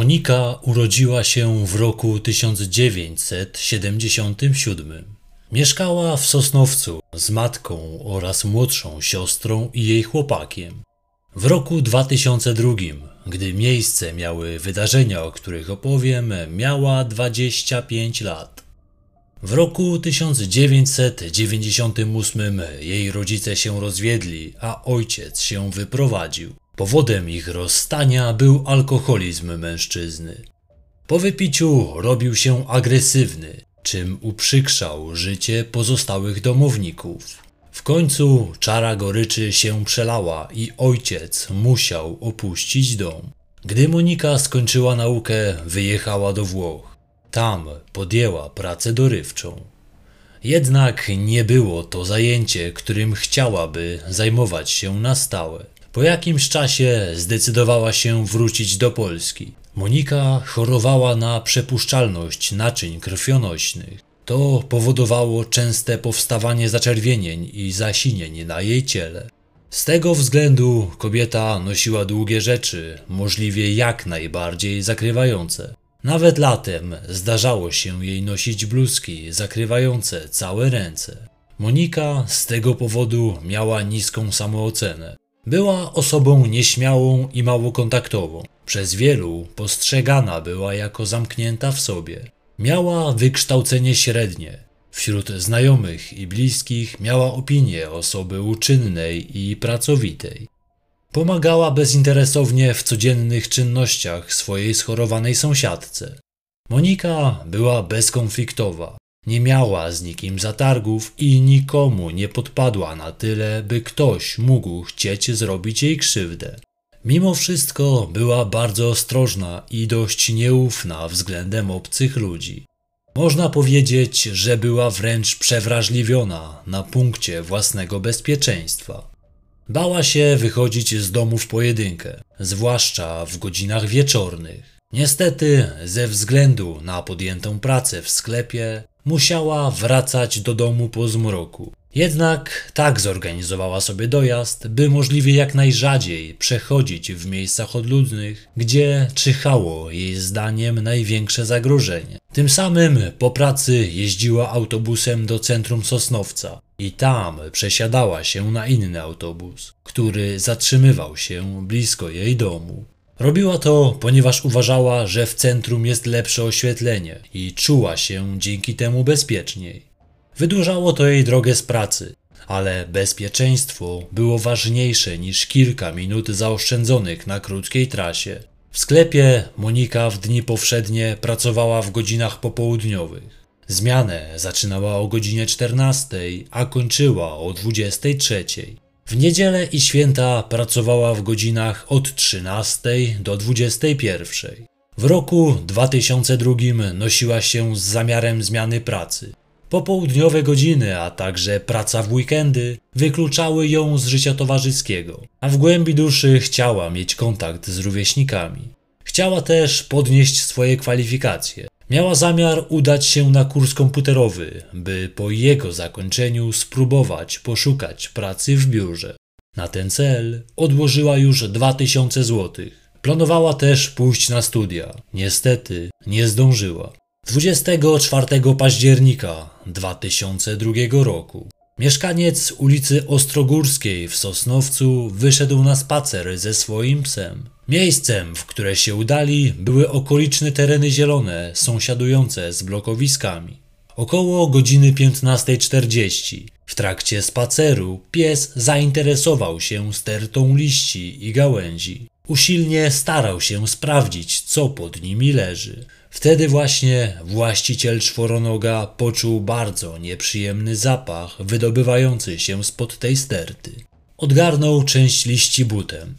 Monika urodziła się w roku 1977. Mieszkała w Sosnowcu z matką oraz młodszą siostrą i jej chłopakiem. W roku 2002, gdy miejsce miały wydarzenia, o których opowiem, miała 25 lat. W roku 1998 jej rodzice się rozwiedli, a ojciec się wyprowadził. Powodem ich rozstania był alkoholizm mężczyzny. Po wypiciu robił się agresywny, czym uprzykrzał życie pozostałych domowników. W końcu czara goryczy się przelała i ojciec musiał opuścić dom. Gdy Monika skończyła naukę, wyjechała do Włoch. Tam podjęła pracę dorywczą. Jednak nie było to zajęcie, którym chciałaby zajmować się na stałe. Po jakimś czasie zdecydowała się wrócić do Polski. Monika chorowała na przepuszczalność naczyń krwionośnych. To powodowało częste powstawanie zaczerwienień i zasinień na jej ciele. Z tego względu kobieta nosiła długie rzeczy, możliwie jak najbardziej zakrywające. Nawet latem zdarzało się jej nosić bluzki zakrywające całe ręce. Monika z tego powodu miała niską samoocenę. Była osobą nieśmiałą i mało kontaktową. Przez wielu postrzegana była jako zamknięta w sobie. Miała wykształcenie średnie. Wśród znajomych i bliskich miała opinię osoby uczynnej i pracowitej. Pomagała bezinteresownie w codziennych czynnościach swojej schorowanej sąsiadce. Monika była bezkonfliktowa, nie miała z nikim zatargów i nikomu nie podpadła na tyle, by ktoś mógł chcieć zrobić jej krzywdę. Mimo wszystko była bardzo ostrożna i dość nieufna względem obcych ludzi. Można powiedzieć, że była wręcz przewrażliwiona na punkcie własnego bezpieczeństwa. Bała się wychodzić z domu w pojedynkę, zwłaszcza w godzinach wieczornych. Niestety, ze względu na podjętą pracę w sklepie, musiała wracać do domu po zmroku. Jednak tak zorganizowała sobie dojazd, by możliwie jak najrzadziej przechodzić w miejscach odludnych, gdzie czyhało jej zdaniem największe zagrożenie. Tym samym po pracy jeździła autobusem do centrum Sosnowca i tam przesiadała się na inny autobus, który zatrzymywał się blisko jej domu. Robiła to, ponieważ uważała, że w centrum jest lepsze oświetlenie i czuła się dzięki temu bezpieczniej. Wydłużało to jej drogę z pracy, ale bezpieczeństwo było ważniejsze niż kilka minut zaoszczędzonych na krótkiej trasie. W sklepie Monika w dni powszednie pracowała w godzinach popołudniowych. Zmianę zaczynała o godzinie 14, a kończyła o 23. W niedzielę i święta pracowała w godzinach od 13 do 21. W roku 2002 nosiła się z zamiarem zmiany pracy. Popołudniowe godziny, a także praca w weekendy wykluczały ją z życia towarzyskiego, a w głębi duszy chciała mieć kontakt z rówieśnikami. Chciała też podnieść swoje kwalifikacje. Miała zamiar udać się na kurs komputerowy, by po jego zakończeniu spróbować poszukać pracy w biurze. Na ten cel odłożyła już 2000 zł. Planowała też pójść na studia. Niestety nie zdążyła. 24 października 2002 roku mieszkaniec ulicy Ostrogórskiej w Sosnowcu wyszedł na spacer ze swoim psem. Miejscem, w które się udali, były okoliczne tereny zielone, sąsiadujące z blokowiskami. Około godziny 15.40 w trakcie spaceru pies zainteresował się stertą liści i gałęzi. Usilnie starał się sprawdzić, co pod nimi leży. Wtedy właśnie właściciel czworonoga poczuł bardzo nieprzyjemny zapach wydobywający się spod tej sterty. Odgarnął część liści butem.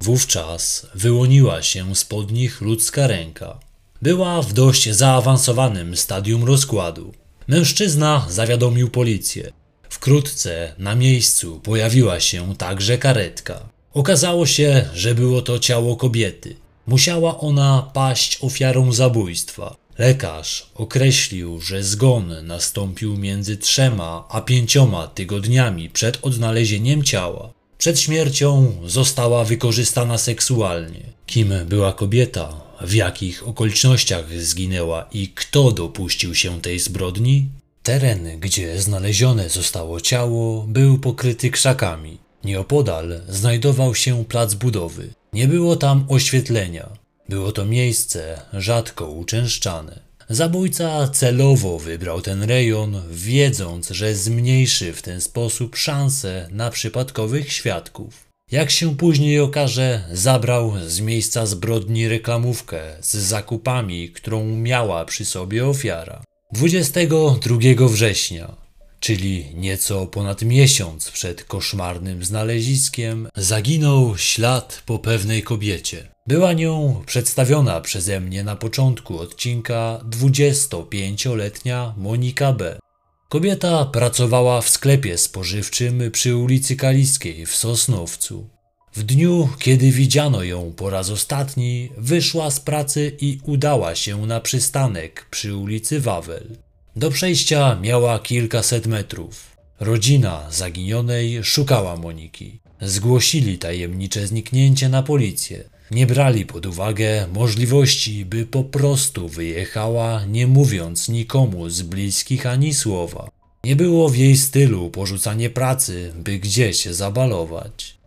Wówczas wyłoniła się spod nich ludzka ręka. Była w dość zaawansowanym stadium rozkładu. Mężczyzna zawiadomił policję. Wkrótce na miejscu pojawiła się także karetka. Okazało się, że było to ciało kobiety. Musiała ona paść ofiarą zabójstwa. Lekarz określił, że zgon nastąpił między trzema a pięcioma tygodniami przed odnalezieniem ciała. Przed śmiercią została wykorzystana seksualnie. Kim była kobieta, w jakich okolicznościach zginęła i kto dopuścił się tej zbrodni? Teren, gdzie znalezione zostało ciało, był pokryty krzakami. Nieopodal znajdował się plac budowy. Nie było tam oświetlenia. Było to miejsce rzadko uczęszczane. Zabójca celowo wybrał ten rejon, wiedząc, że zmniejszy w ten sposób szanse na przypadkowych świadków. Jak się później okaże, zabrał z miejsca zbrodni reklamówkę z zakupami, którą miała przy sobie ofiara. 22 września, czyli nieco ponad miesiąc przed koszmarnym znaleziskiem, zaginął ślad po pewnej kobiecie. Była nią przedstawiona przeze mnie na początku odcinka 25-letnia Monika B. Kobieta pracowała w sklepie spożywczym przy ulicy Kaliskiej w Sosnowcu. W dniu, kiedy widziano ją po raz ostatni, wyszła z pracy i udała się na przystanek przy ulicy Wawel. Do przejścia miała kilkaset metrów. Rodzina zaginionej szukała Moniki. Zgłosili tajemnicze zniknięcie na policję. Nie brali pod uwagę możliwości, by po prostu wyjechała, nie mówiąc nikomu z bliskich ani słowa. Nie było w jej stylu porzucanie pracy, by gdzieś zabalować.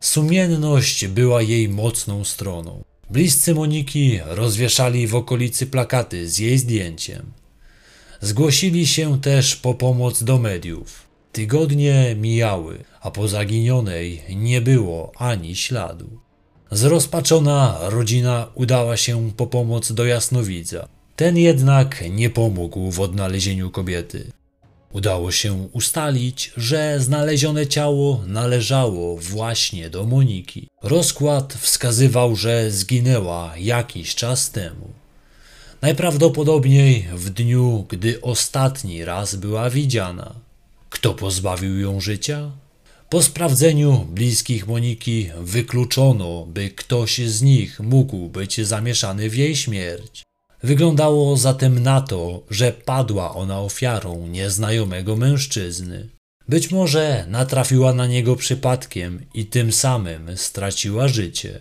Sumienność była jej mocną stroną. Bliscy Moniki rozwieszali w okolicy plakaty z jej zdjęciem. Zgłosili się też po pomoc do mediów. Tygodnie mijały, a po zaginionej nie było ani śladu. Zrozpaczona rodzina udała się po pomoc do jasnowidza. Ten jednak nie pomógł w odnalezieniu kobiety. Udało się ustalić, że znalezione ciało należało właśnie do Moniki. Rozkład wskazywał, że zginęła jakiś czas temu. Najprawdopodobniej w dniu, gdy ostatni raz była widziana. Kto pozbawił ją życia? Po sprawdzeniu bliskich Moniki wykluczono, by ktoś z nich mógł być zamieszany w jej śmierć. Wyglądało zatem na to, że padła ona ofiarą nieznajomego mężczyzny. Być może natrafiła na niego przypadkiem i tym samym straciła życie.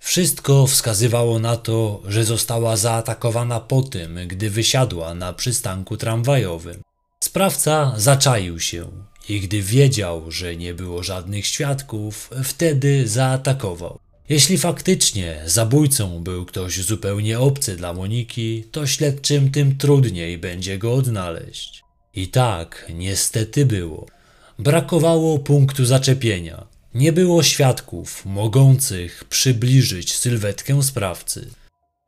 Wszystko wskazywało na to, że została zaatakowana po tym, gdy wysiadła na przystanku tramwajowym. Sprawca zaczaił się i gdy wiedział, że nie było żadnych świadków, wtedy zaatakował. Jeśli faktycznie zabójcą był ktoś zupełnie obcy dla Moniki, to śledczym tym trudniej będzie go odnaleźć. I tak niestety było. Brakowało punktu zaczepienia. Nie było świadków mogących przybliżyć sylwetkę sprawcy.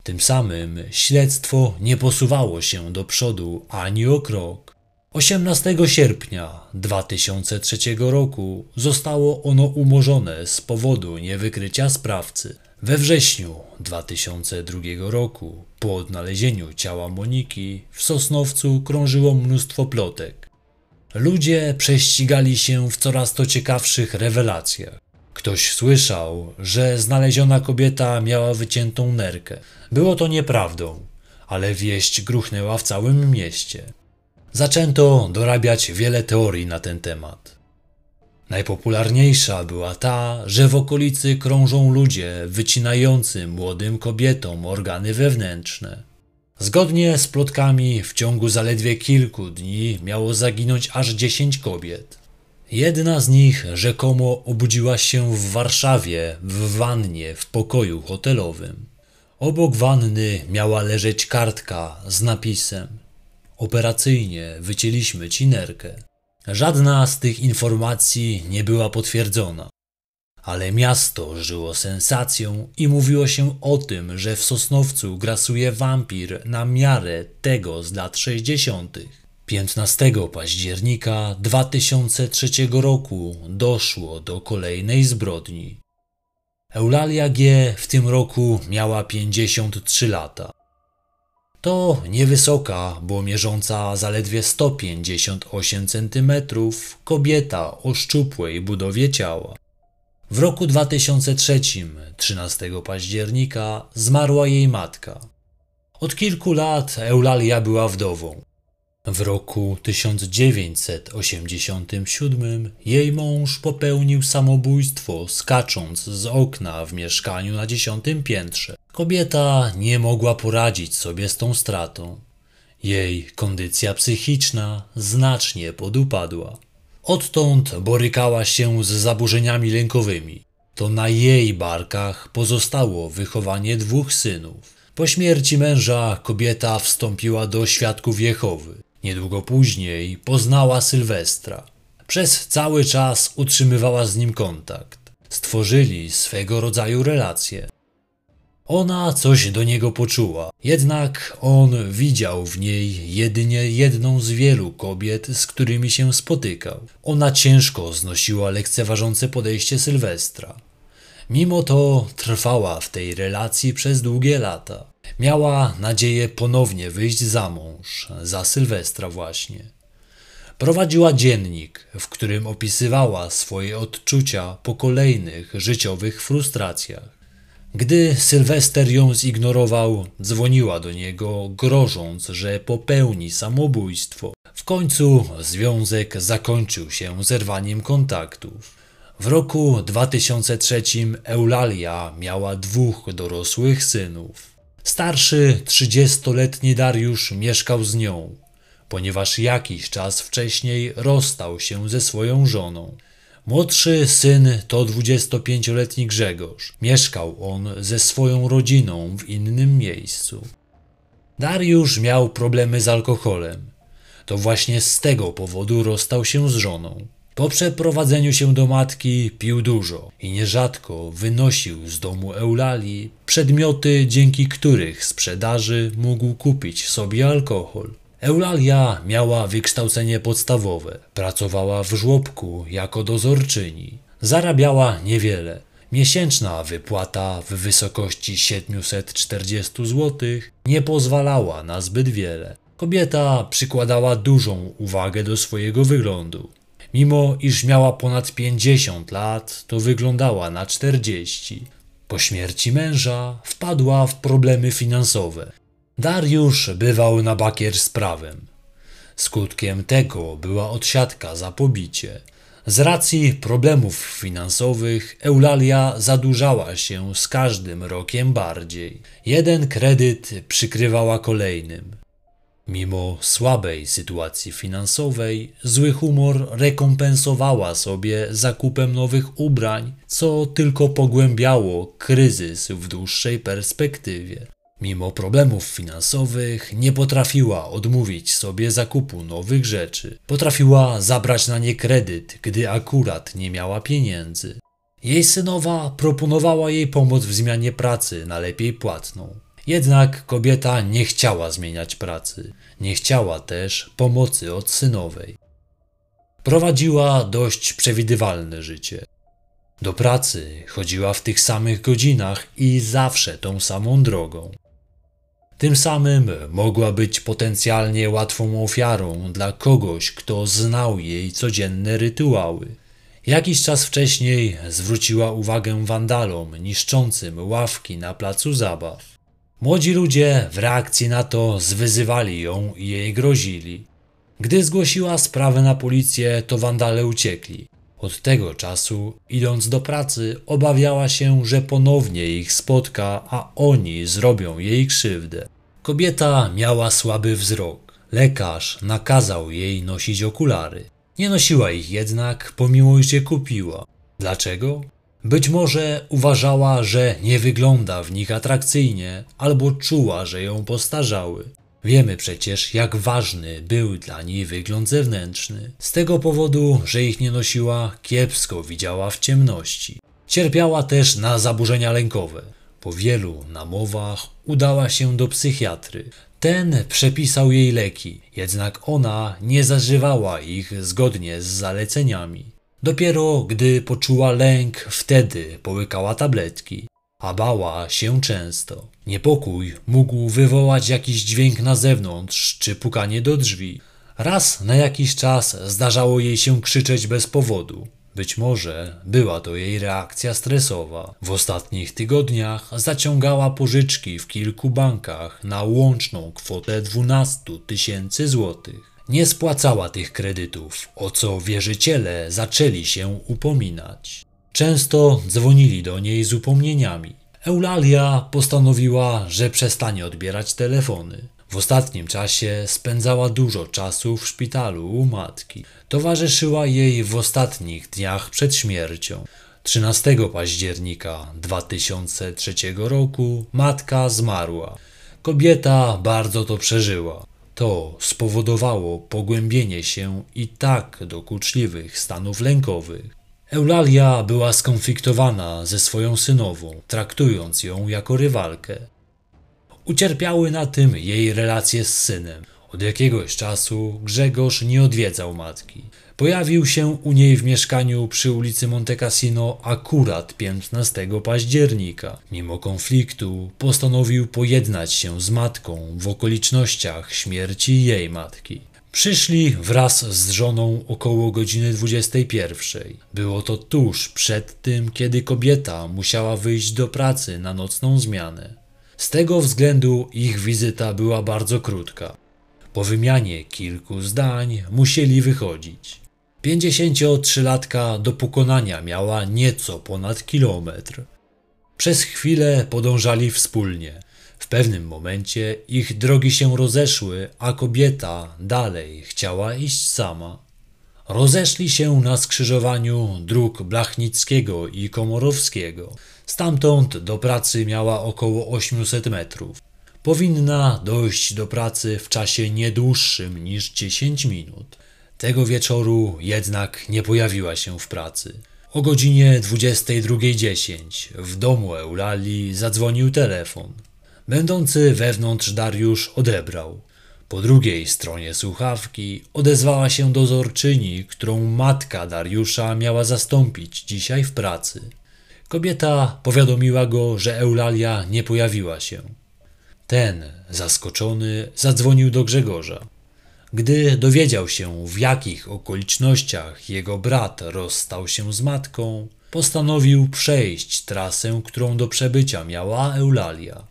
Tym samym śledztwo nie posuwało się do przodu ani o krok. 18 sierpnia 2003 roku zostało ono umorzone z powodu niewykrycia sprawcy. We wrześniu 2002 roku, po odnalezieniu ciała Moniki, w Sosnowcu krążyło mnóstwo plotek. Ludzie prześcigali się w coraz to ciekawszych rewelacjach. Ktoś słyszał, że znaleziona kobieta miała wyciętą nerkę. Było to nieprawdą, ale wieść gruchnęła w całym mieście. Zaczęto dorabiać wiele teorii na ten temat. Najpopularniejsza była ta, że w okolicy krążą ludzie wycinający młodym kobietom organy wewnętrzne. Zgodnie z plotkami w ciągu zaledwie kilku dni miało zaginąć aż 10 kobiet. Jedna z nich rzekomo obudziła się w Warszawie w wannie w pokoju hotelowym. Obok wanny miała leżeć kartka z napisem Operacyjnie wycięliśmy ci nerkę. Żadna z tych informacji nie była potwierdzona. Ale miasto żyło sensacją i mówiło się o tym, że w Sosnowcu grasuje wampir na miarę tego z lat 60. 15 października 2003 roku doszło do kolejnej zbrodni. Eulalia G. w tym roku miała 53 lata. To niewysoka, bo mierząca zaledwie 158 cm kobieta o szczupłej budowie ciała. W roku 2003, 13 października, zmarła jej matka. Od kilku lat Eulalia była wdową. W roku 1987 jej mąż popełnił samobójstwo skacząc z okna w mieszkaniu na dziesiątym piętrze. Kobieta nie mogła poradzić sobie z tą stratą. Jej kondycja psychiczna znacznie podupadła. Odtąd borykała się z zaburzeniami lękowymi. To na jej barkach pozostało wychowanie dwóch synów. Po śmierci męża kobieta wstąpiła do świadków Jehowy. Niedługo później poznała Sylwestra. Przez cały czas utrzymywała z nim kontakt. Stworzyli swego rodzaju relacje. Ona coś do niego poczuła, jednak on widział w niej jedynie jedną z wielu kobiet, z którymi się spotykał. Ona ciężko znosiła lekceważące podejście Sylwestra. Mimo to trwała w tej relacji przez długie lata. Miała nadzieję ponownie wyjść za mąż, za Sylwestra właśnie. Prowadziła dziennik, w którym opisywała swoje odczucia po kolejnych życiowych frustracjach. Gdy Sylwester ją zignorował, dzwoniła do niego, grożąc, że popełni samobójstwo. W końcu związek zakończył się zerwaniem kontaktów. W roku 2003 Eulalia miała dwóch dorosłych synów. Starszy, 30-letni Dariusz mieszkał z nią, ponieważ jakiś czas wcześniej rozstał się ze swoją żoną. Młodszy syn to 25-letni Grzegorz. Mieszkał on ze swoją rodziną w innym miejscu. Dariusz miał problemy z alkoholem. To właśnie z tego powodu rozstał się z żoną. Po przeprowadzeniu się do matki pił dużo i nierzadko wynosił z domu Eulalii przedmioty, dzięki których sprzedaży mógł kupić sobie alkohol. Eulalia miała wykształcenie podstawowe, pracowała w żłobku jako dozorczyni. Zarabiała niewiele. Miesięczna wypłata w wysokości 740 zł nie pozwalała na zbyt wiele. Kobieta przykładała dużą uwagę do swojego wyglądu. Mimo iż miała ponad 50 lat, to wyglądała na 40. Po śmierci męża wpadła w problemy finansowe. Dariusz bywał na bakier z prawem. Skutkiem tego była odsiadka za pobicie. Z racji problemów finansowych Eulalia zadłużała się z każdym rokiem bardziej. Jeden kredyt przykrywała kolejnym. Mimo słabej sytuacji finansowej, zły humor rekompensowała sobie zakupem nowych ubrań, co tylko pogłębiało kryzys w dłuższej perspektywie. Mimo problemów finansowych nie potrafiła odmówić sobie zakupu nowych rzeczy. Potrafiła zabrać na nie kredyt, gdy akurat nie miała pieniędzy. Jej synowa proponowała jej pomoc w zmianie pracy na lepiej płatną. Jednak kobieta nie chciała zmieniać pracy, nie chciała też pomocy od synowej. Prowadziła dość przewidywalne życie. Do pracy chodziła w tych samych godzinach i zawsze tą samą drogą. Tym samym mogła być potencjalnie łatwą ofiarą dla kogoś, kto znał jej codzienne rytuały. Jakiś czas wcześniej zwróciła uwagę wandalom niszczącym ławki na placu zabaw. Młodzi ludzie w reakcji na to zwyzywali ją i jej grozili. Gdy zgłosiła sprawę na policję, to wandale uciekli. Od tego czasu, idąc do pracy, obawiała się, że ponownie ich spotka, a oni zrobią jej krzywdę. Kobieta miała słaby wzrok. Lekarz nakazał jej nosić okulary. Nie nosiła ich jednak, pomimo iż je kupiła. Dlaczego? Być może uważała, że nie wygląda w nich atrakcyjnie, albo czuła, że ją postarzały. Wiemy przecież, jak ważny był dla niej wygląd zewnętrzny. Z tego powodu, że ich nie nosiła, kiepsko widziała w ciemności. Cierpiała też na zaburzenia lękowe. Po wielu namowach udała się do psychiatry. Ten przepisał jej leki, jednak ona nie zażywała ich zgodnie z zaleceniami. Dopiero gdy poczuła lęk, wtedy połykała tabletki, a bała się często. Niepokój mógł wywołać jakiś dźwięk na zewnątrz czy pukanie do drzwi. Raz na jakiś czas zdarzało jej się krzyczeć bez powodu. Być może była to jej reakcja stresowa. W ostatnich tygodniach zaciągała pożyczki w kilku bankach na łączną kwotę 12 tysięcy złotych. Nie spłacała tych kredytów, o co wierzyciele zaczęli się upominać. Często dzwonili do niej z upomnieniami. Eulalia postanowiła, że przestanie odbierać telefony. W ostatnim czasie spędzała dużo czasu w szpitalu u matki. Towarzyszyła jej w ostatnich dniach przed śmiercią. 13 października 2003 roku matka zmarła. Kobieta bardzo to przeżyła. To spowodowało pogłębienie się i tak dokuczliwych stanów lękowych. Eulalia była skonfliktowana ze swoją synową, traktując ją jako rywalkę. Ucierpiały na tym jej relacje z synem. Od jakiegoś czasu Grzegorz nie odwiedzał matki. Pojawił się u niej w mieszkaniu przy ulicy Monte Cassino akurat 15 października. Mimo konfliktu postanowił pojednać się z matką w okolicznościach śmierci jej matki. Przyszli wraz z żoną około godziny 21. Było to tuż przed tym, kiedy kobieta musiała wyjść do pracy na nocną zmianę. Z tego względu ich wizyta była bardzo krótka. Po wymianie kilku zdań musieli wychodzić. 53-latka do pokonania miała nieco ponad kilometr. Przez chwilę podążali wspólnie. W pewnym momencie ich drogi się rozeszły, a kobieta dalej chciała iść sama. Rozeszli się na skrzyżowaniu dróg Blachnickiego i Komorowskiego. Stamtąd do pracy miała około 800 metrów. Powinna dojść do pracy w czasie nie dłuższym niż 10 minut. Tego wieczoru jednak nie pojawiła się w pracy. O godzinie 22.10 w domu Eulalii zadzwonił telefon. Będący wewnątrz Dariusz odebrał. Po drugiej stronie słuchawki odezwała się dozorczyni, którą matka Dariusza miała zastąpić dzisiaj w pracy. Kobieta powiadomiła go, że Eulalia nie pojawiła się. Ten, zaskoczony, zadzwonił do Grzegorza. Gdy dowiedział się, w jakich okolicznościach jego brat rozstał się z matką, postanowił przejść trasę, którą do przebycia miała Eulalia.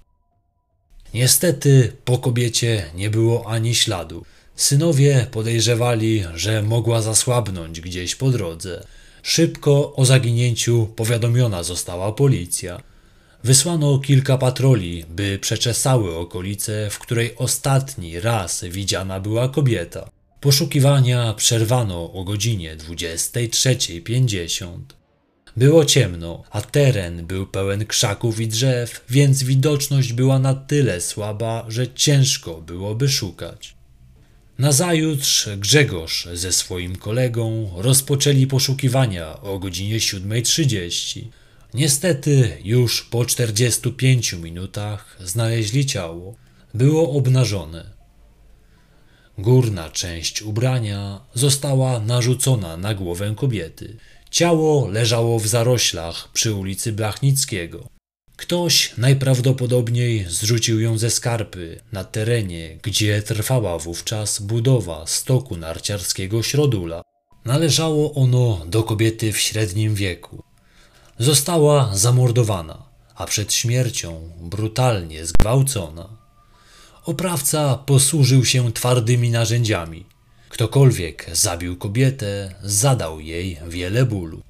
Niestety po kobiecie nie było ani śladu. Synowie podejrzewali, że mogła zasłabnąć gdzieś po drodze. Szybko o zaginięciu powiadomiona została policja. Wysłano kilka patroli, by przeczesały okolice, w której ostatni raz widziana była kobieta. Poszukiwania przerwano o godzinie 23.50. Było ciemno, a teren był pełen krzaków i drzew, więc widoczność była na tyle słaba, że ciężko byłoby szukać. Nazajutrz Grzegorz ze swoim kolegą rozpoczęli poszukiwania o godzinie 7.30. Niestety już po 45 minutach znaleźli ciało. Było obnażone. Górna część ubrania została narzucona na głowę kobiety. Ciało leżało w zaroślach przy ulicy Blachnickiego. Ktoś najprawdopodobniej zrzucił ją ze skarpy na terenie, gdzie trwała wówczas budowa stoku narciarskiego Środula. Należało ono do kobiety w średnim wieku. Została zamordowana, a przed śmiercią brutalnie zgwałcona. Oprawca posłużył się twardymi narzędziami. Ktokolwiek zabił kobietę, zadał jej wiele bólu.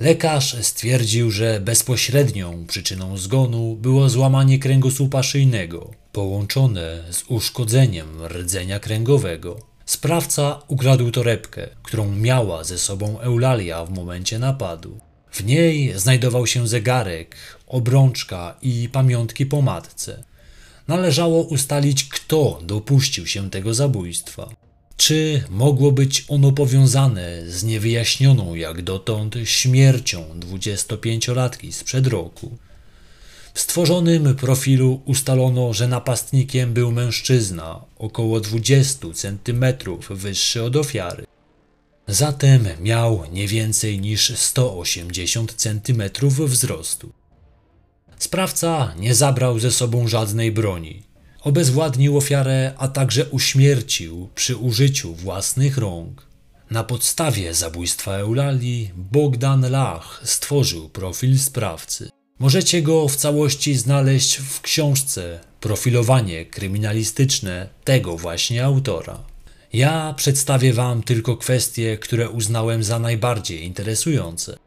Lekarz stwierdził, że bezpośrednią przyczyną zgonu było złamanie kręgosłupa szyjnego, połączone z uszkodzeniem rdzenia kręgowego. Sprawca ukradł torebkę, którą miała ze sobą Eulalia w momencie napadu. W niej znajdował się zegarek, obrączka i pamiątki po matce. Należało ustalić, kto dopuścił się tego zabójstwa. Czy mogło być ono powiązane z niewyjaśnioną jak dotąd śmiercią 25-latki sprzed roku? W stworzonym profilu ustalono, że napastnikiem był mężczyzna około 20 cm wyższy od ofiary. Zatem miał nie więcej niż 180 cm wzrostu. Sprawca nie zabrał ze sobą żadnej broni. Obezwładnił ofiarę, a także uśmiercił przy użyciu własnych rąk. Na podstawie zabójstwa Eulalii Bogdan Lach stworzył profil sprawcy. Możecie go w całości znaleźć w książce Profilowanie kryminalistyczne tego właśnie autora. Ja przedstawię Wam tylko kwestie, które uznałem za najbardziej interesujące.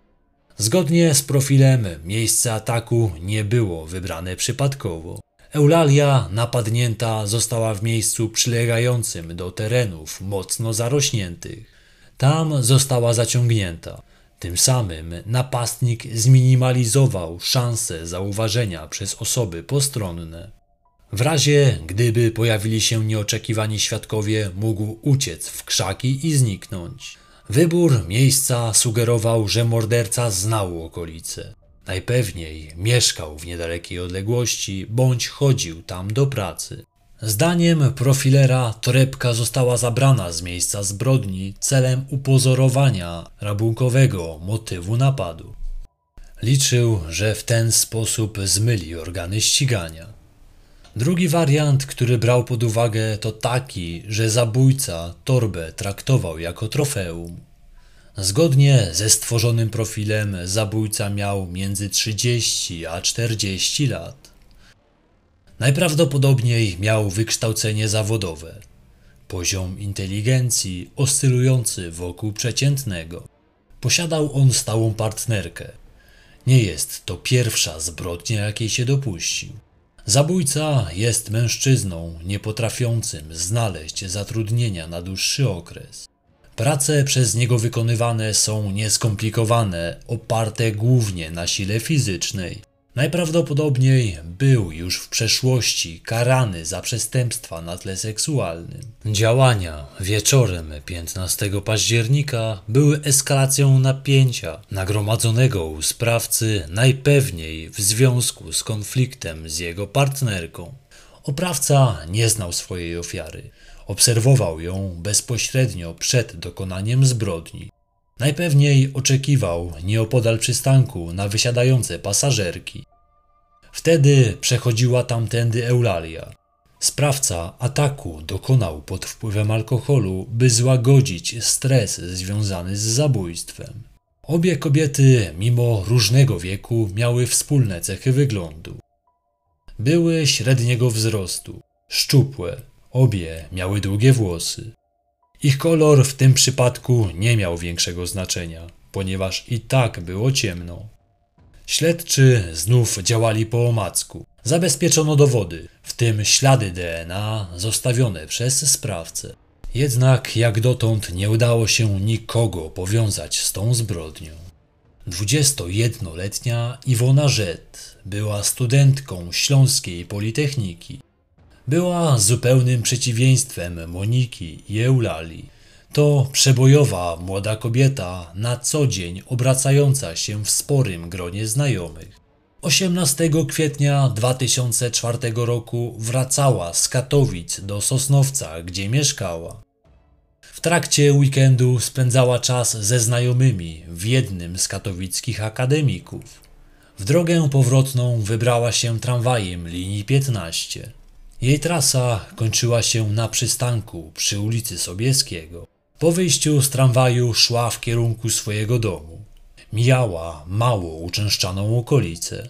Zgodnie z profilem miejsce ataku nie było wybrane przypadkowo. Eulalia napadnięta została w miejscu przylegającym do terenów mocno zarośniętych. Tam została zaciągnięta. Tym samym napastnik zminimalizował szanse zauważenia przez osoby postronne. W razie gdyby pojawili się nieoczekiwani świadkowie, mógł uciec w krzaki i zniknąć. Wybór miejsca sugerował, że morderca znał okolice. Najpewniej mieszkał w niedalekiej odległości bądź chodził tam do pracy. Zdaniem profilera torebka została zabrana z miejsca zbrodni celem upozorowania rabunkowego motywu napadu. Liczył, że w ten sposób zmyli organy ścigania. Drugi wariant, który brał pod uwagę, to taki, że zabójca torbę traktował jako trofeum. Zgodnie ze stworzonym profilem, zabójca miał między 30 a 40 lat. Najprawdopodobniej miał wykształcenie zawodowe, poziom inteligencji oscylujący wokół przeciętnego. Posiadał on stałą partnerkę. Nie jest to pierwsza zbrodnia, jakiej się dopuścił. Zabójca jest mężczyzną niepotrafiącym znaleźć zatrudnienia na dłuższy okres. Prace przez niego wykonywane są nieskomplikowane, oparte głównie na sile fizycznej. Najprawdopodobniej był już w przeszłości karany za przestępstwa na tle seksualnym. Działania wieczorem 15 października były eskalacją napięcia nagromadzonego u sprawcy najpewniej w związku z konfliktem z jego partnerką. Oprawca nie znał swojej ofiary. Obserwował ją bezpośrednio przed dokonaniem zbrodni. Najpewniej oczekiwał nieopodal przystanku na wysiadające pasażerki. Wtedy przechodziła tamtędy Eulalia. Sprawca ataku dokonał pod wpływem alkoholu, by złagodzić stres związany z zabójstwem. Obie kobiety, mimo różnego wieku, miały wspólne cechy wyglądu. Były średniego wzrostu, szczupłe, obie miały długie włosy. Ich kolor w tym przypadku nie miał większego znaczenia, ponieważ i tak było ciemno. Śledczy znów działali po omacku. Zabezpieczono dowody, w tym ślady DNA zostawione przez sprawcę. Jednak jak dotąd nie udało się nikogo powiązać z tą zbrodnią. 21-letnia Iwona Żet była studentką Śląskiej Politechniki. Była zupełnym przeciwieństwem Moniki i. To przebojowa młoda kobieta, na co dzień obracająca się w sporym gronie znajomych. 18 kwietnia 2004 roku wracała z Katowic do Sosnowca, gdzie mieszkała. W trakcie weekendu spędzała czas ze znajomymi w jednym z katowickich akademików. W drogę powrotną wybrała się tramwajem linii 15. Jej trasa kończyła się na przystanku przy ulicy Sobieskiego. Po wyjściu z tramwaju szła w kierunku swojego domu. Mijała mało uczęszczaną okolicę.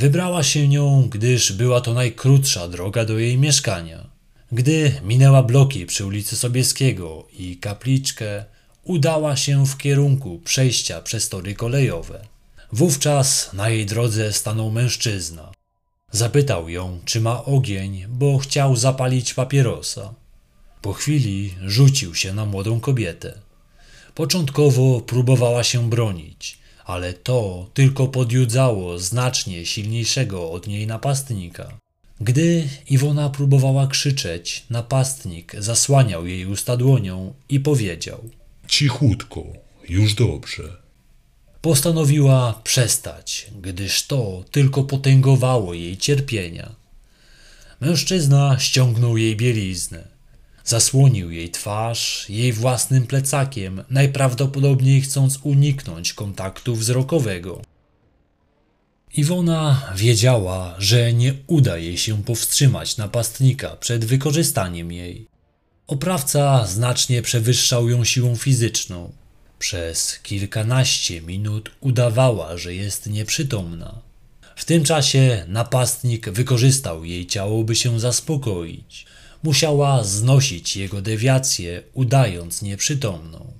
Wybrała się nią, gdyż była to najkrótsza droga do jej mieszkania. Gdy minęła bloki przy ulicy Sobieskiego i kapliczkę, udała się w kierunku przejścia przez tory kolejowe. Wówczas na jej drodze stanął mężczyzna. Zapytał ją, czy ma ogień, bo chciał zapalić papierosa. Po chwili rzucił się na młodą kobietę. Początkowo próbowała się bronić, ale to tylko podjudzało znacznie silniejszego od niej napastnika. Gdy Iwona próbowała krzyczeć, napastnik zasłaniał jej usta dłonią i powiedział: Cichutko, już dobrze. Postanowiła przestać, gdyż to tylko potęgowało jej cierpienia. Mężczyzna ściągnął jej bieliznę. Zasłonił jej twarz jej własnym plecakiem, najprawdopodobniej chcąc uniknąć kontaktu wzrokowego. Iwona wiedziała, że nie uda jej się powstrzymać napastnika przed wykorzystaniem jej. Oprawca znacznie przewyższał ją siłą fizyczną. Przez kilkanaście minut udawała, że jest nieprzytomna. W tym czasie napastnik wykorzystał jej ciało, by się zaspokoić. Musiała znosić jego dewiację, udając nieprzytomną.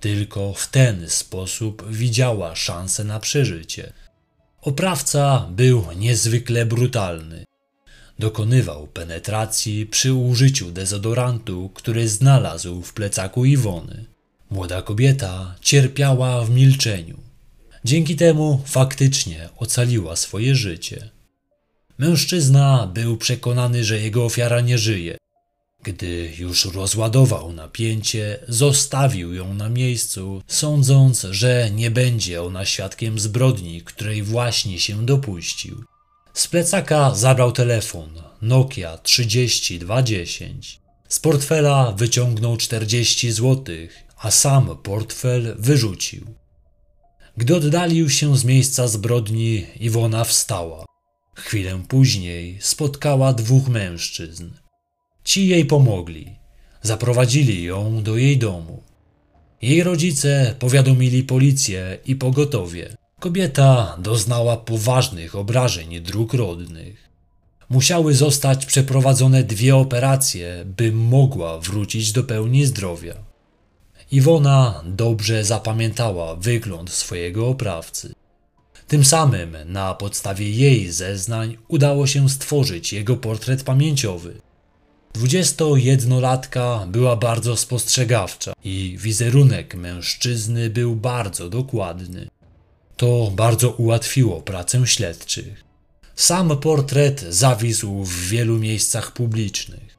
Tylko w ten sposób widziała szansę na przeżycie. Oprawca był niezwykle brutalny. Dokonywał penetracji przy użyciu dezodorantu, który znalazł w plecaku Iwony. Młoda kobieta cierpiała w milczeniu. Dzięki temu faktycznie ocaliła swoje życie. Mężczyzna był przekonany, że jego ofiara nie żyje. Gdy już rozładował napięcie, zostawił ją na miejscu, sądząc, że nie będzie ona świadkiem zbrodni, której właśnie się dopuścił. Z plecaka zabrał telefon Nokia 3210. Z portfela wyciągnął 40 złotych, a sam portfel wyrzucił. Gdy oddalił się z miejsca zbrodni, Iwona wstała. Chwilę później spotkała dwóch mężczyzn. Ci jej pomogli. Zaprowadzili ją do jej domu. Jej rodzice powiadomili policję i pogotowie. Kobieta doznała poważnych obrażeń dróg rodnych. Musiały zostać przeprowadzone dwie operacje, by mogła wrócić do pełni zdrowia. Iwona dobrze zapamiętała wygląd swojego oprawcy. Tym samym na podstawie jej zeznań udało się stworzyć jego portret pamięciowy. 21-latka była bardzo spostrzegawcza i wizerunek mężczyzny był bardzo dokładny. To bardzo ułatwiło pracę śledczych. Sam portret zawisł w wielu miejscach publicznych.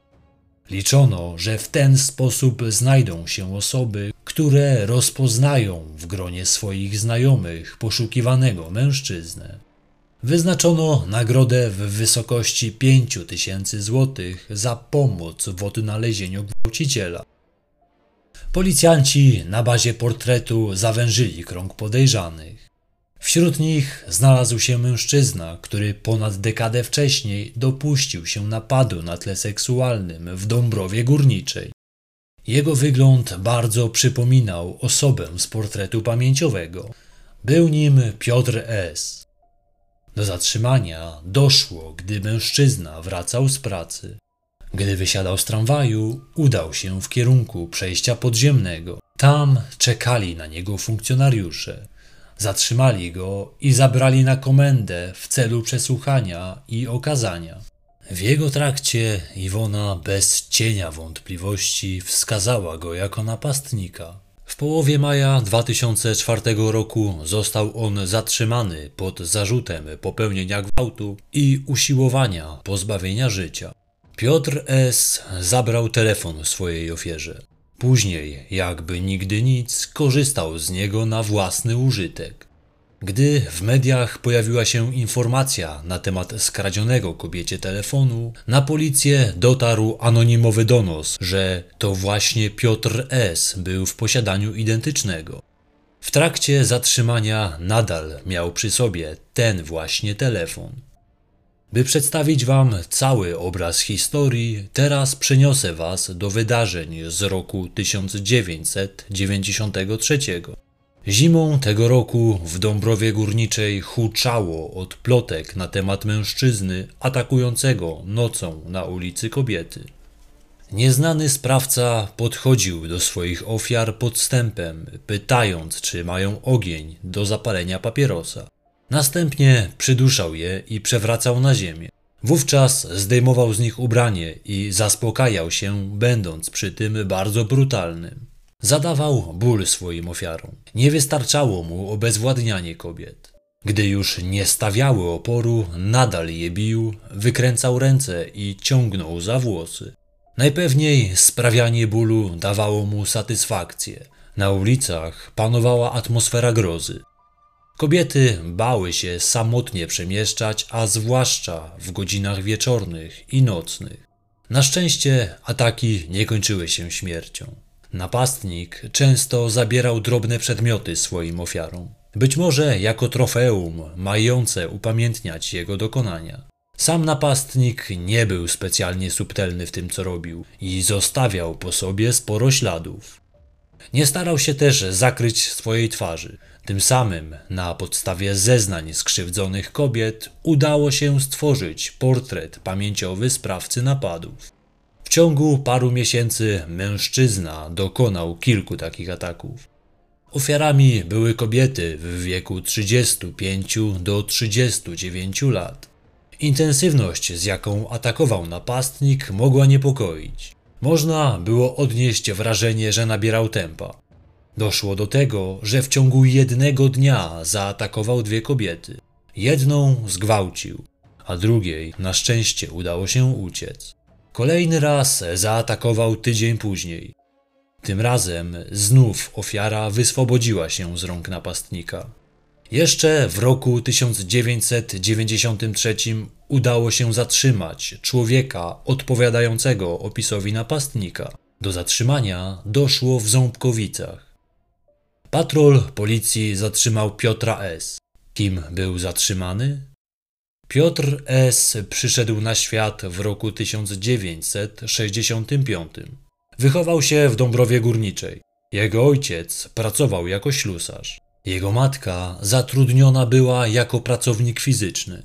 Liczono, że w ten sposób znajdą się osoby, które rozpoznają w gronie swoich znajomych poszukiwanego mężczyznę. Wyznaczono nagrodę w wysokości 5 tysięcy złotych za pomoc w odnalezieniu gwałciciela. Policjanci na bazie portretu zawężyli krąg podejrzanych. Wśród nich znalazł się mężczyzna, który ponad dekadę wcześniej dopuścił się napadu na tle seksualnym w Dąbrowie Górniczej. Jego wygląd bardzo przypominał osobę z portretu pamięciowego. Był nim Piotr S. Do zatrzymania doszło, gdy mężczyzna wracał z pracy. Gdy wysiadał z tramwaju, udał się w kierunku przejścia podziemnego. Tam czekali na niego funkcjonariusze. Zatrzymali go i zabrali na komendę w celu przesłuchania i okazania. W jego trakcie Iwona bez cienia wątpliwości wskazała go jako napastnika. W połowie maja 2004 roku został on zatrzymany pod zarzutem popełnienia gwałtu i usiłowania pozbawienia życia. Piotr S. zabrał telefon swojej ofierze. Później, jakby nigdy nic, korzystał z niego na własny użytek. Gdy w mediach pojawiła się informacja na temat skradzionego kobiecie telefonu, na policję dotarł anonimowy donos, że to właśnie Piotr S. był w posiadaniu identycznego. W trakcie zatrzymania nadal miał przy sobie ten właśnie telefon. By przedstawić Wam cały obraz historii, teraz przeniosę Was do wydarzeń z roku 1993. Zimą tego roku w Dąbrowie Górniczej huczało od plotek na temat mężczyzny atakującego nocą na ulicy kobiety. Nieznany sprawca podchodził do swoich ofiar podstępem, pytając, czy mają ogień do zapalenia papierosa. Następnie przyduszał je i przewracał na ziemię. Wówczas zdejmował z nich ubranie i zaspokajał się, będąc przy tym bardzo brutalnym. Zadawał ból swoim ofiarom. Nie wystarczało mu obezwładnianie kobiet. Gdy już nie stawiały oporu, nadal je bił, wykręcał ręce i ciągnął za włosy. Najpewniej sprawianie bólu dawało mu satysfakcję. Na ulicach panowała atmosfera grozy. Kobiety bały się samotnie przemieszczać, a zwłaszcza w godzinach wieczornych i nocnych. Na szczęście ataki nie kończyły się śmiercią. Napastnik często zabierał drobne przedmioty swoim ofiarom, być może jako trofeum mające upamiętniać jego dokonania. Sam napastnik nie był specjalnie subtelny w tym, co robił i zostawiał po sobie sporo śladów. Nie starał się też zakryć swojej twarzy. Tym samym, na podstawie zeznań skrzywdzonych kobiet, udało się stworzyć portret pamięciowy sprawcy napadów. W ciągu paru miesięcy mężczyzna dokonał kilku takich ataków. Ofiarami były kobiety w wieku 35 do 39 lat. Intensywność, z jaką atakował napastnik, mogła niepokoić. Można było odnieść wrażenie, że nabierał tempa. Doszło do tego, że w ciągu jednego dnia zaatakował dwie kobiety. Jedną zgwałcił, a drugiej na szczęście udało się uciec. Kolejny raz zaatakował tydzień później. Tym razem znów ofiara wyswobodziła się z rąk napastnika. Jeszcze w roku 1993 udało się zatrzymać człowieka odpowiadającego opisowi napastnika. Do zatrzymania doszło w Ząbkowicach. Patrol policji zatrzymał Piotra S. Kim był zatrzymany? Piotr S. przyszedł na świat w roku 1965. Wychował się w Dąbrowie Górniczej. Jego ojciec pracował jako ślusarz. Jego matka zatrudniona była jako pracownik fizyczny.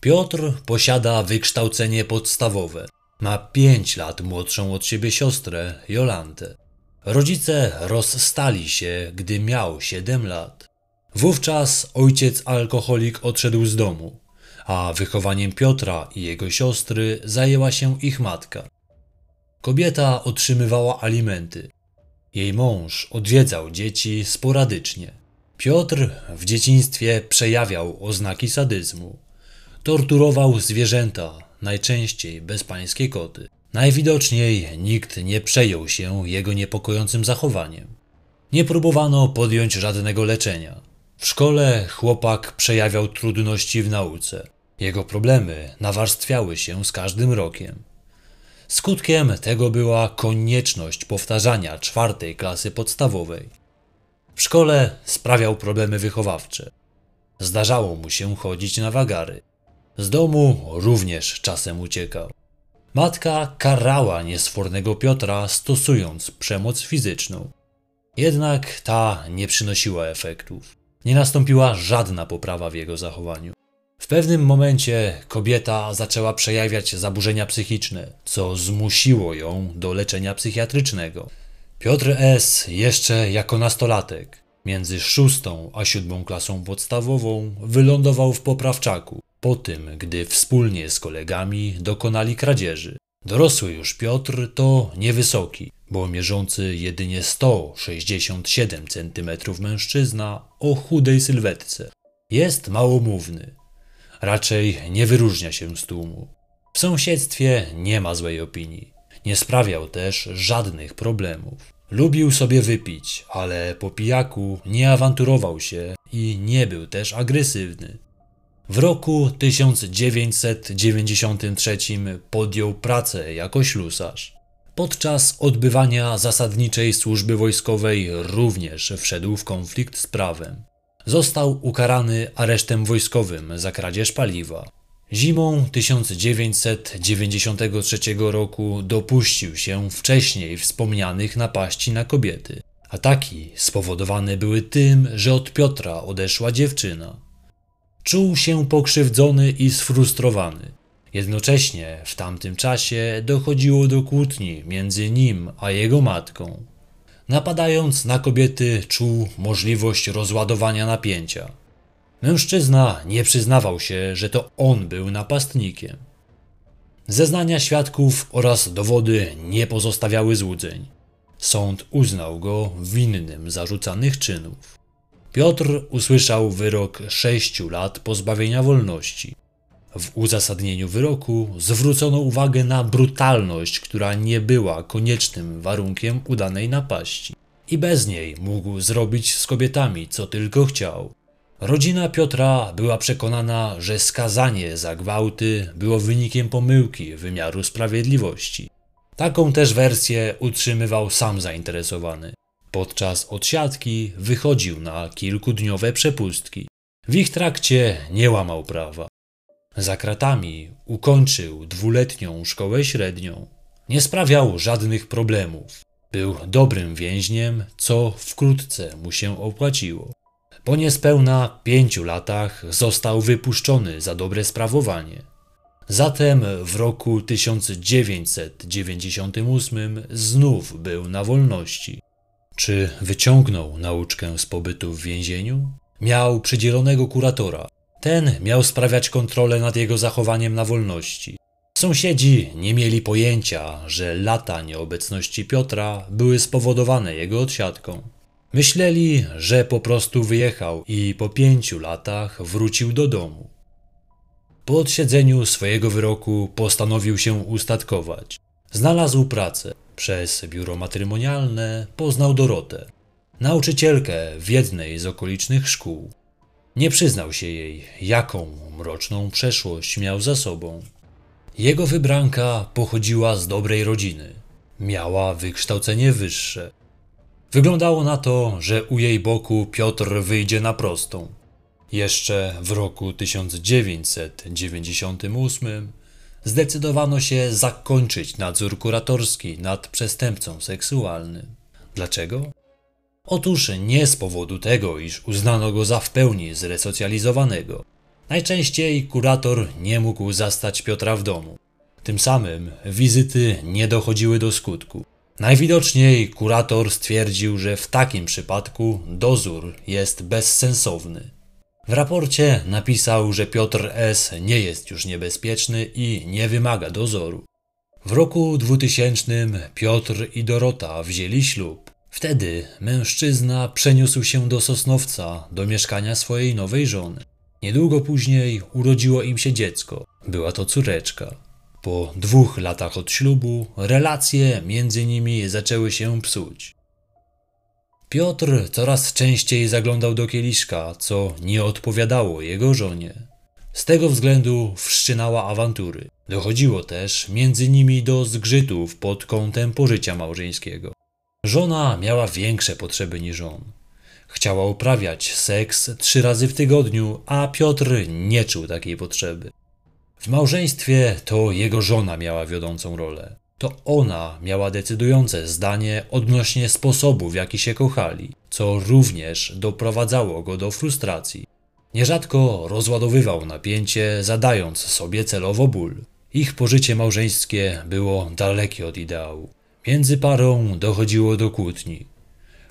Piotr posiada wykształcenie podstawowe. Ma 5 lat młodszą od siebie siostrę, Jolantę. Rodzice rozstali się, gdy miał 7 lat. Wówczas ojciec alkoholik odszedł z domu, a wychowaniem Piotra i jego siostry zajęła się ich matka. Kobieta otrzymywała alimenty. Jej mąż odwiedzał dzieci sporadycznie. Piotr w dzieciństwie przejawiał oznaki sadyzmu. Torturował zwierzęta, najczęściej bezpańskie koty. Najwidoczniej nikt nie przejął się jego niepokojącym zachowaniem. Nie próbowano podjąć żadnego leczenia. W szkole chłopak przejawiał trudności w nauce. Jego problemy nawarstwiały się z każdym rokiem. Skutkiem tego była konieczność powtarzania czwartej klasy podstawowej. W szkole sprawiał problemy wychowawcze. Zdarzało mu się chodzić na wagary. Z domu również czasem uciekał. Matka karała niesfornego Piotra, stosując przemoc fizyczną. Jednak ta nie przynosiła efektów. Nie nastąpiła żadna poprawa w jego zachowaniu. W pewnym momencie kobieta zaczęła przejawiać zaburzenia psychiczne, co zmusiło ją do leczenia psychiatrycznego. Piotr S. jeszcze jako nastolatek, między szóstą a siódmą klasą podstawową, wylądował w poprawczaku, po tym, gdy wspólnie z kolegami dokonali kradzieży. Dorosły już Piotr to niewysoki, bo mierzący jedynie 167 cm mężczyzna o chudej sylwetce. Jest małomówny, raczej nie wyróżnia się z tłumu. W sąsiedztwie nie ma złej opinii. Nie sprawiał też żadnych problemów. Lubił sobie wypić, ale po pijaku nie awanturował się i nie był też agresywny. W roku 1993 podjął pracę jako ślusarz. Podczas odbywania zasadniczej służby wojskowej również wszedł w konflikt z prawem. Został ukarany aresztem wojskowym za kradzież paliwa. Zimą 1993 roku dopuścił się wcześniej wspomnianych napaści na kobiety. Ataki spowodowane były tym, że od Piotra odeszła dziewczyna. Czuł się pokrzywdzony i sfrustrowany. Jednocześnie w tamtym czasie dochodziło do kłótni między nim a jego matką. Napadając na kobiety, czuł możliwość rozładowania napięcia. Mężczyzna nie przyznawał się, że to on był napastnikiem. Zeznania świadków oraz dowody nie pozostawiały złudzeń. Sąd uznał go winnym zarzucanych czynów. Piotr usłyszał wyrok sześciu lat pozbawienia wolności. W uzasadnieniu wyroku zwrócono uwagę na brutalność, która nie była koniecznym warunkiem udanej napaści. I bez niej mógł zrobić z kobietami co tylko chciał. Rodzina Piotra była przekonana, że skazanie za gwałty było wynikiem pomyłki wymiaru sprawiedliwości. Taką też wersję utrzymywał sam zainteresowany. Podczas odsiadki wychodził na kilkudniowe przepustki. W ich trakcie nie łamał prawa. Za kratami ukończył dwuletnią szkołę średnią. Nie sprawiał żadnych problemów. Był dobrym więźniem, co wkrótce mu się opłaciło. Po niespełna pięciu latach został wypuszczony za dobre sprawowanie. Zatem w roku 1998 znów był na wolności. Czy wyciągnął nauczkę z pobytu w więzieniu? Miał przydzielonego kuratora. Ten miał sprawiać kontrolę nad jego zachowaniem na wolności. Sąsiedzi nie mieli pojęcia, że lata nieobecności Piotra były spowodowane jego odsiadką. Myśleli, że po prostu wyjechał i po pięciu latach wrócił do domu. Po odsiedzeniu swojego wyroku postanowił się ustatkować. Znalazł pracę. Przez biuro matrymonialne poznał Dorotę, nauczycielkę w jednej z okolicznych szkół. Nie przyznał się jej, jaką mroczną przeszłość miał za sobą. Jego wybranka pochodziła z dobrej rodziny. Miała wykształcenie wyższe. Wyglądało na to, że u jej boku Piotr wyjdzie na prostą. Jeszcze w roku 1998 zdecydowano się zakończyć nadzór kuratorski nad przestępcą seksualnym. Dlaczego? Otóż nie z powodu tego, iż uznano go za w pełni zresocjalizowanego. Najczęściej kurator nie mógł zastać Piotra w domu. Tym samym wizyty nie dochodziły do skutku. Najwidoczniej kurator stwierdził, że w takim przypadku dozór jest bezsensowny. W raporcie napisał, że Piotr S. nie jest już niebezpieczny i nie wymaga dozoru. W roku 2000 Piotr i Dorota wzięli ślub. Wtedy mężczyzna przeniósł się do Sosnowca, do mieszkania swojej nowej żony. Niedługo później urodziło im się dziecko. Była to córeczka. Po dwóch latach od ślubu relacje między nimi zaczęły się psuć. Piotr coraz częściej zaglądał do kieliszka, co nie odpowiadało jego żonie. Z tego względu wszczynała awantury. Dochodziło też między nimi do zgrzytów pod kątem pożycia małżeńskiego. Żona miała większe potrzeby niż on. Chciała uprawiać seks trzy razy w tygodniu, a Piotr nie czuł takiej potrzeby. W małżeństwie to jego żona miała wiodącą rolę. To ona miała decydujące zdanie odnośnie sposobu, w jaki się kochali, co również doprowadzało go do frustracji. Nierzadko rozładowywał napięcie, zadając sobie celowo ból. Ich pożycie małżeńskie było dalekie od ideału. Między parą dochodziło do kłótni.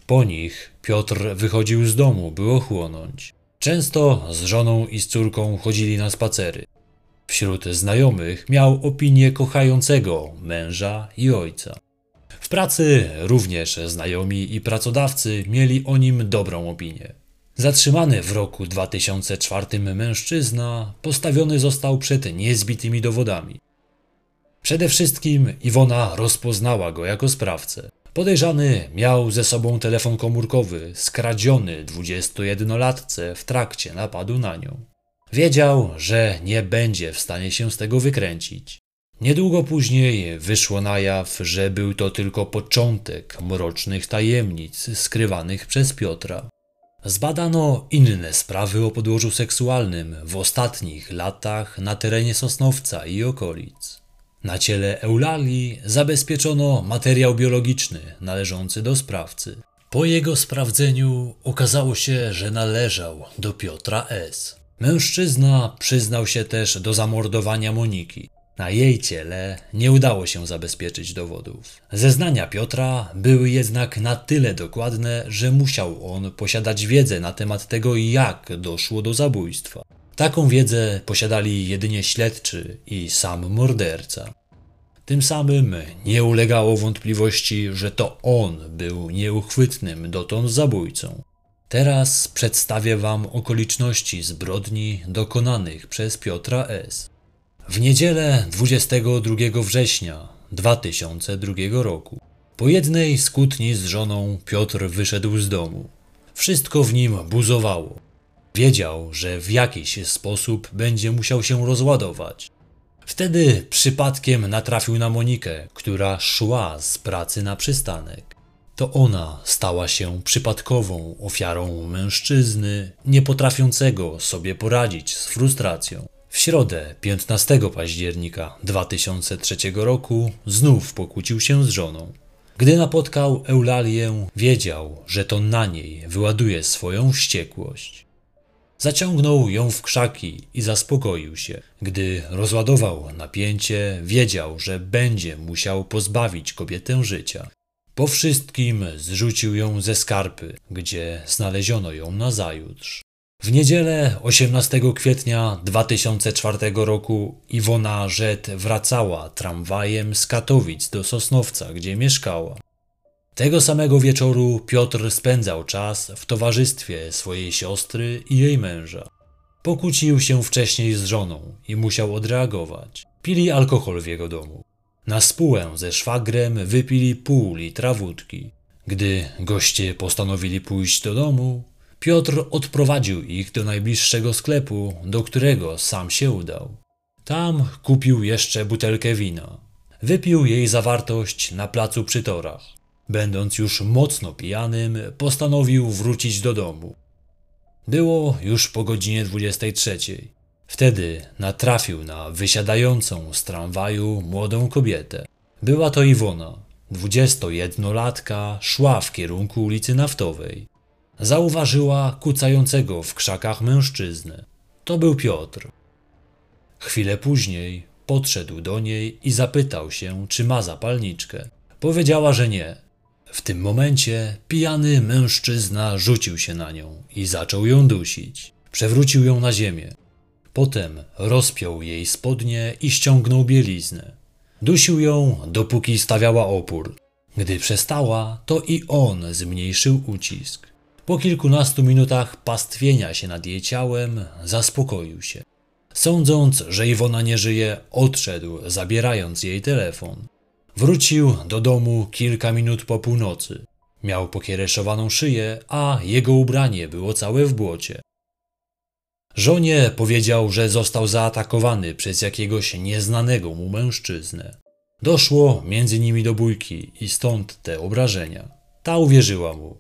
Po nich Piotr wychodził z domu, by ochłonąć. Często z żoną i z córką chodzili na spacery. Wśród znajomych miał opinię kochającego męża i ojca. W pracy również znajomi i pracodawcy mieli o nim dobrą opinię. Zatrzymany w roku 2004 mężczyzna postawiony został przed niezbitymi dowodami. Przede wszystkim Iwona rozpoznała go jako sprawcę. Podejrzany miał ze sobą telefon komórkowy skradziony 21-latce w trakcie napadu na nią. Wiedział, że nie będzie w stanie się z tego wykręcić. Niedługo później wyszło na jaw, że był to tylko początek mrocznych tajemnic skrywanych przez Piotra. Zbadano inne sprawy o podłożu seksualnym w ostatnich latach na terenie Sosnowca i okolic. Na ciele Eulalii zabezpieczono materiał biologiczny należący do sprawcy. Po jego sprawdzeniu okazało się, że należał do Piotra S. Mężczyzna przyznał się też do zamordowania Moniki. Na jej ciele nie udało się zabezpieczyć dowodów. Zeznania Piotra były jednak na tyle dokładne, że musiał on posiadać wiedzę na temat tego, jak doszło do zabójstwa. Taką wiedzę posiadali jedynie śledczy i sam morderca. Tym samym nie ulegało wątpliwości, że to on był nieuchwytnym dotąd zabójcą. Teraz przedstawię Wam okoliczności zbrodni dokonanych przez Piotra S. W niedzielę 22 września 2002 roku po jednej z kłótni z żoną Piotr wyszedł z domu. Wszystko w nim buzowało. Wiedział, że w jakiś sposób będzie musiał się rozładować. Wtedy przypadkiem natrafił na Monikę, która szła z pracy na przystanek. To ona stała się przypadkową ofiarą mężczyzny nie potrafiącego sobie poradzić z frustracją. W środę 15 października 2003 roku znów pokłócił się z żoną. Gdy napotkał Eulalię, wiedział, że to na niej wyładuje swoją wściekłość. Zaciągnął ją w krzaki i zaspokoił się. Gdy rozładował napięcie, wiedział, że będzie musiał pozbawić kobietę życia. Po wszystkim zrzucił ją ze skarpy, gdzie znaleziono ją nazajutrz. W niedzielę 18 kwietnia 2004 roku Iwona Rzet wracała tramwajem z Katowic do Sosnowca, gdzie mieszkała. Tego samego wieczoru Piotr spędzał czas w towarzystwie swojej siostry i jej męża. Pokłócił się wcześniej z żoną i musiał odreagować. Pili alkohol w jego domu. Na spółę ze szwagrem wypili pół litra wódki. Gdy goście postanowili pójść do domu, Piotr odprowadził ich do najbliższego sklepu, do którego sam się udał. Tam kupił jeszcze butelkę wina. Wypił jej zawartość na placu przy torach. Będąc już mocno pijanym, postanowił wrócić do domu. Było już po godzinie 23. Wtedy natrafił na wysiadającą z tramwaju młodą kobietę. Była to Iwona. 21-latka szła w kierunku ulicy Naftowej. Zauważyła kucającego w krzakach mężczyznę. To był Piotr. Chwilę później podszedł do niej i zapytał się, czy ma zapalniczkę. Powiedziała, że nie. W tym momencie pijany mężczyzna rzucił się na nią i zaczął ją dusić. Przewrócił ją na ziemię. Potem rozpiął jej spodnie i ściągnął bieliznę. Dusił ją, dopóki stawiała opór. Gdy przestała, to i on zmniejszył ucisk. Po kilkunastu minutach pastwienia się nad jej ciałem, zaspokoił się. Sądząc, że Iwona nie żyje, odszedł, zabierając jej telefon. Wrócił do domu kilka minut po północy. Miał pokiereszowaną szyję, a jego ubranie było całe w błocie. Żonie powiedział, że został zaatakowany przez jakiegoś nieznanego mu mężczyznę. Doszło między nimi do bójki i stąd te obrażenia. Ta uwierzyła mu.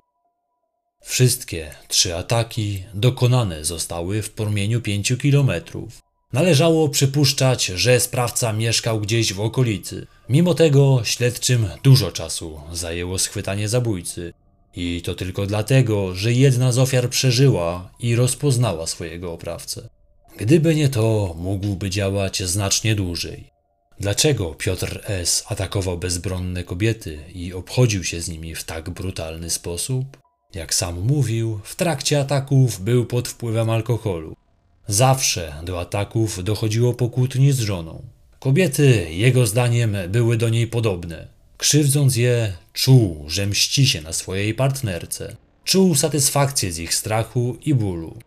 Wszystkie trzy ataki dokonane zostały w promieniu pięciu kilometrów. Należało przypuszczać, że sprawca mieszkał gdzieś w okolicy. Mimo tego śledczym dużo czasu zajęło schwytanie zabójcy. I to tylko dlatego, że jedna z ofiar przeżyła i rozpoznała swojego oprawcę. Gdyby nie to, mógłby działać znacznie dłużej. Dlaczego Piotr S. atakował bezbronne kobiety i obchodził się z nimi w tak brutalny sposób? Jak sam mówił, w trakcie ataków był pod wpływem alkoholu. Zawsze do ataków dochodziło po kłótni z żoną. Kobiety, jego zdaniem, były do niej podobne. Krzywdząc je, czuł, że mści się na swojej partnerce. Czuł satysfakcję z ich strachu i bólu.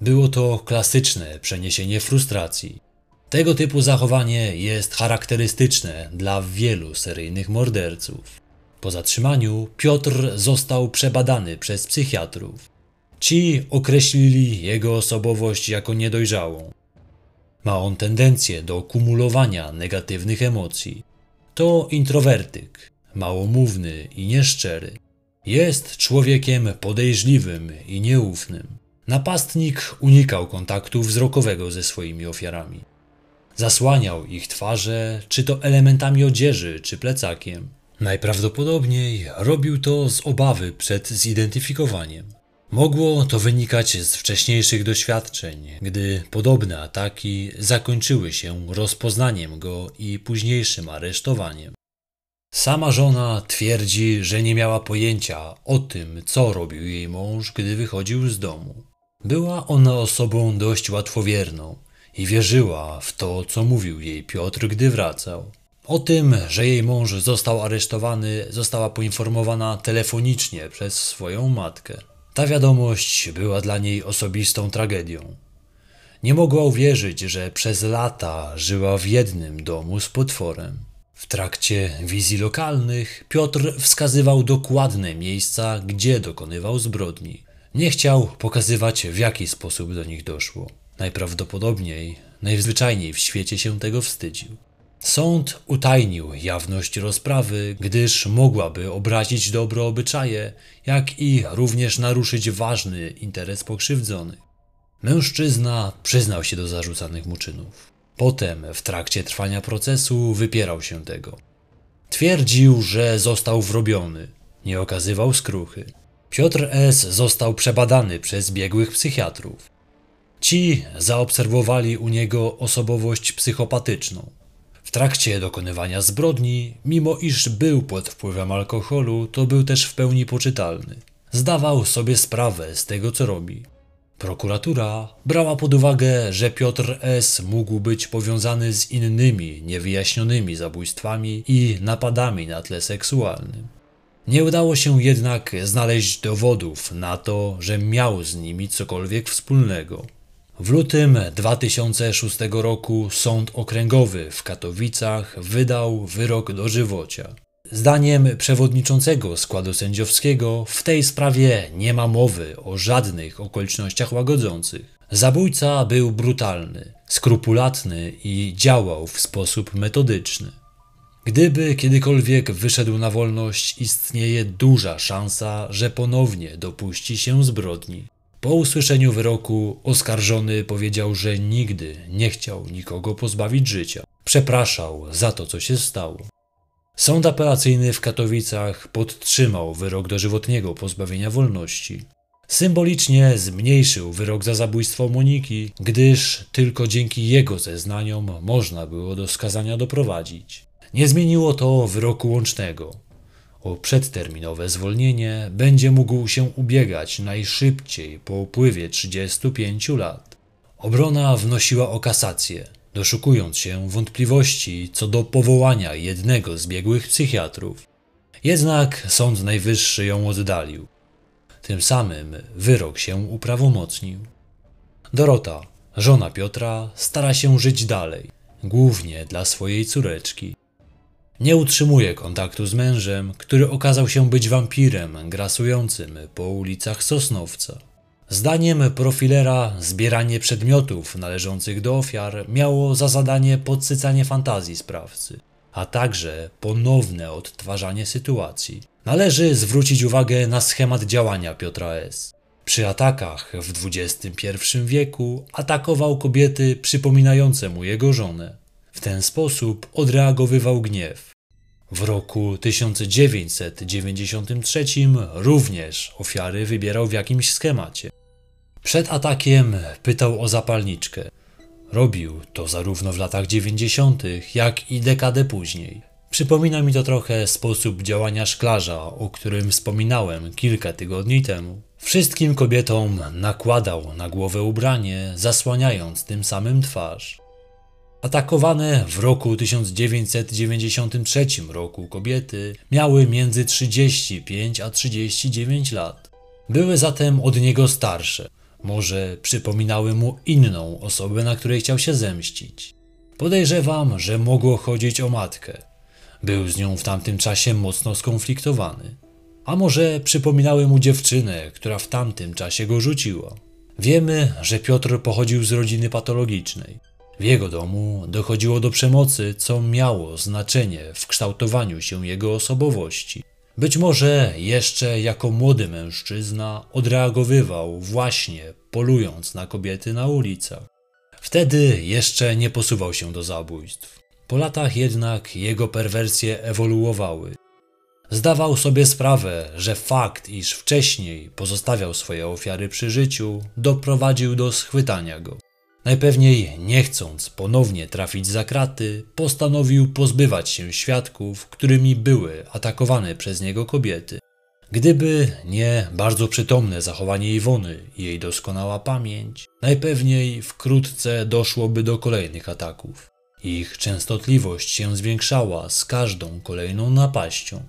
Było to klasyczne przeniesienie frustracji. Tego typu zachowanie jest charakterystyczne dla wielu seryjnych morderców. Po zatrzymaniu Piotr został przebadany przez psychiatrów. Ci określili jego osobowość jako niedojrzałą. Ma on tendencję do kumulowania negatywnych emocji. To introwertyk, małomówny i nieszczery. Jest człowiekiem podejrzliwym i nieufnym. Napastnik unikał kontaktu wzrokowego ze swoimi ofiarami. Zasłaniał ich twarze, czy to elementami odzieży, czy plecakiem. Najprawdopodobniej robił to z obawy przed zidentyfikowaniem. Mogło to wynikać z wcześniejszych doświadczeń, gdy podobne ataki zakończyły się rozpoznaniem go i późniejszym aresztowaniem. Sama żona twierdzi, że nie miała pojęcia o tym, co robił jej mąż, gdy wychodził z domu. Była ona osobą dość łatwowierną i wierzyła w to, co mówił jej Piotr, gdy wracał. O tym, że jej mąż został aresztowany, została poinformowana telefonicznie przez swoją matkę. Ta wiadomość była dla niej osobistą tragedią. Nie mogła uwierzyć, że przez lata żyła w jednym domu z potworem. W trakcie wizji lokalnych Piotr wskazywał dokładne miejsca, gdzie dokonywał zbrodni. Nie chciał pokazywać, w jaki sposób do nich doszło. Najprawdopodobniej, najzwyczajniej w świecie się tego wstydził. Sąd utajnił jawność rozprawy, gdyż mogłaby obrazić dobro obyczaje, jak i również naruszyć ważny interes pokrzywdzonych. Mężczyzna przyznał się do zarzucanych mu czynów. Potem, w trakcie trwania procesu, wypierał się tego. Twierdził, że został wrobiony, nie okazywał skruchy. Piotr S. został przebadany przez biegłych psychiatrów. Ci zaobserwowali u niego osobowość psychopatyczną. W trakcie dokonywania zbrodni, mimo iż był pod wpływem alkoholu, to był też w pełni poczytalny. Zdawał sobie sprawę z tego, co robi. Prokuratura brała pod uwagę, że Piotr S. mógł być powiązany z innymi niewyjaśnionymi zabójstwami i napadami na tle seksualnym. Nie udało się jednak znaleźć dowodów na to, że miał z nimi cokolwiek wspólnego. W lutym 2006 roku Sąd Okręgowy w Katowicach wydał wyrok dożywocia. Zdaniem przewodniczącego składu sędziowskiego w tej sprawie nie ma mowy o żadnych okolicznościach łagodzących. Zabójca był brutalny, skrupulatny i działał w sposób metodyczny. Gdyby kiedykolwiek wyszedł na wolność, istnieje duża szansa, że ponownie dopuści się zbrodni. Po usłyszeniu wyroku oskarżony powiedział, że nigdy nie chciał nikogo pozbawić życia. Przepraszał za to, co się stało. Sąd apelacyjny w Katowicach podtrzymał wyrok dożywotniego pozbawienia wolności. Symbolicznie zmniejszył wyrok za zabójstwo Moniki, gdyż tylko dzięki jego zeznaniom można było do skazania doprowadzić. Nie zmieniło to wyroku łącznego. O przedterminowe zwolnienie będzie mógł się ubiegać najszybciej po upływie 35 lat. Obrona wnosiła o kasację, doszukując się wątpliwości co do powołania jednego z biegłych psychiatrów. Jednak Sąd Najwyższy ją oddalił. Tym samym wyrok się uprawomocnił. Dorota, żona Piotra, stara się żyć dalej, głównie dla swojej córeczki. Nie utrzymuje kontaktu z mężem, który okazał się być wampirem grasującym po ulicach Sosnowca. Zdaniem profilera zbieranie przedmiotów należących do ofiar miało za zadanie podsycanie fantazji sprawcy, a także ponowne odtwarzanie sytuacji. Należy zwrócić uwagę na schemat działania Piotra S. Przy atakach w XXI wieku atakował kobiety przypominające mu jego żonę. W ten sposób odreagowywał gniew. W roku 1993 również ofiary wybierał w jakimś schemacie. Przed atakiem pytał o zapalniczkę. Robił to zarówno w latach 90., jak i dekadę później. Przypomina mi to trochę sposób działania szklarza, o którym wspominałem kilka tygodni temu. Wszystkim kobietom nakładał na głowę ubranie, zasłaniając tym samym twarz. Atakowane w roku 1993 roku kobiety miały między 35 a 39 lat. Były zatem od niego starsze. Może przypominały mu inną osobę, na której chciał się zemścić. Podejrzewam, że mogło chodzić o matkę. Był z nią w tamtym czasie mocno skonfliktowany. A może przypominały mu dziewczynę, która w tamtym czasie go rzuciła. Wiemy, że Piotr pochodził z rodziny patologicznej. W jego domu dochodziło do przemocy, co miało znaczenie w kształtowaniu się jego osobowości. Być może jeszcze jako młody mężczyzna odreagowywał właśnie polując na kobiety na ulicach. Wtedy jeszcze nie posuwał się do zabójstw. Po latach jednak jego perwersje ewoluowały. Zdawał sobie sprawę, że fakt, iż wcześniej pozostawiał swoje ofiary przy życiu, doprowadził do schwytania go. Najpewniej nie chcąc ponownie trafić za kraty, postanowił pozbywać się świadków, którymi były atakowane przez niego kobiety. Gdyby nie bardzo przytomne zachowanie Iwony i jej doskonała pamięć, najpewniej wkrótce doszłoby do kolejnych ataków. Ich częstotliwość się zwiększała z każdą kolejną napaścią.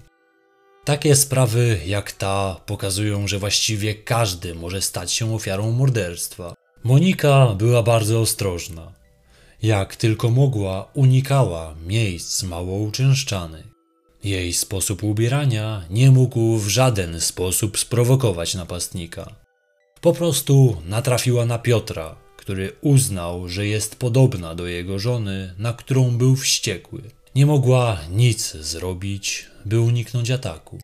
Takie sprawy jak ta pokazują, że właściwie każdy może stać się ofiarą morderstwa. Monika była bardzo ostrożna. Jak tylko mogła, unikała miejsc mało uczęszczanych. Jej sposób ubierania nie mógł w żaden sposób sprowokować napastnika. Po prostu natrafiła na Piotra, który uznał, że jest podobna do jego żony, na którą był wściekły. Nie mogła nic zrobić, by uniknąć ataku.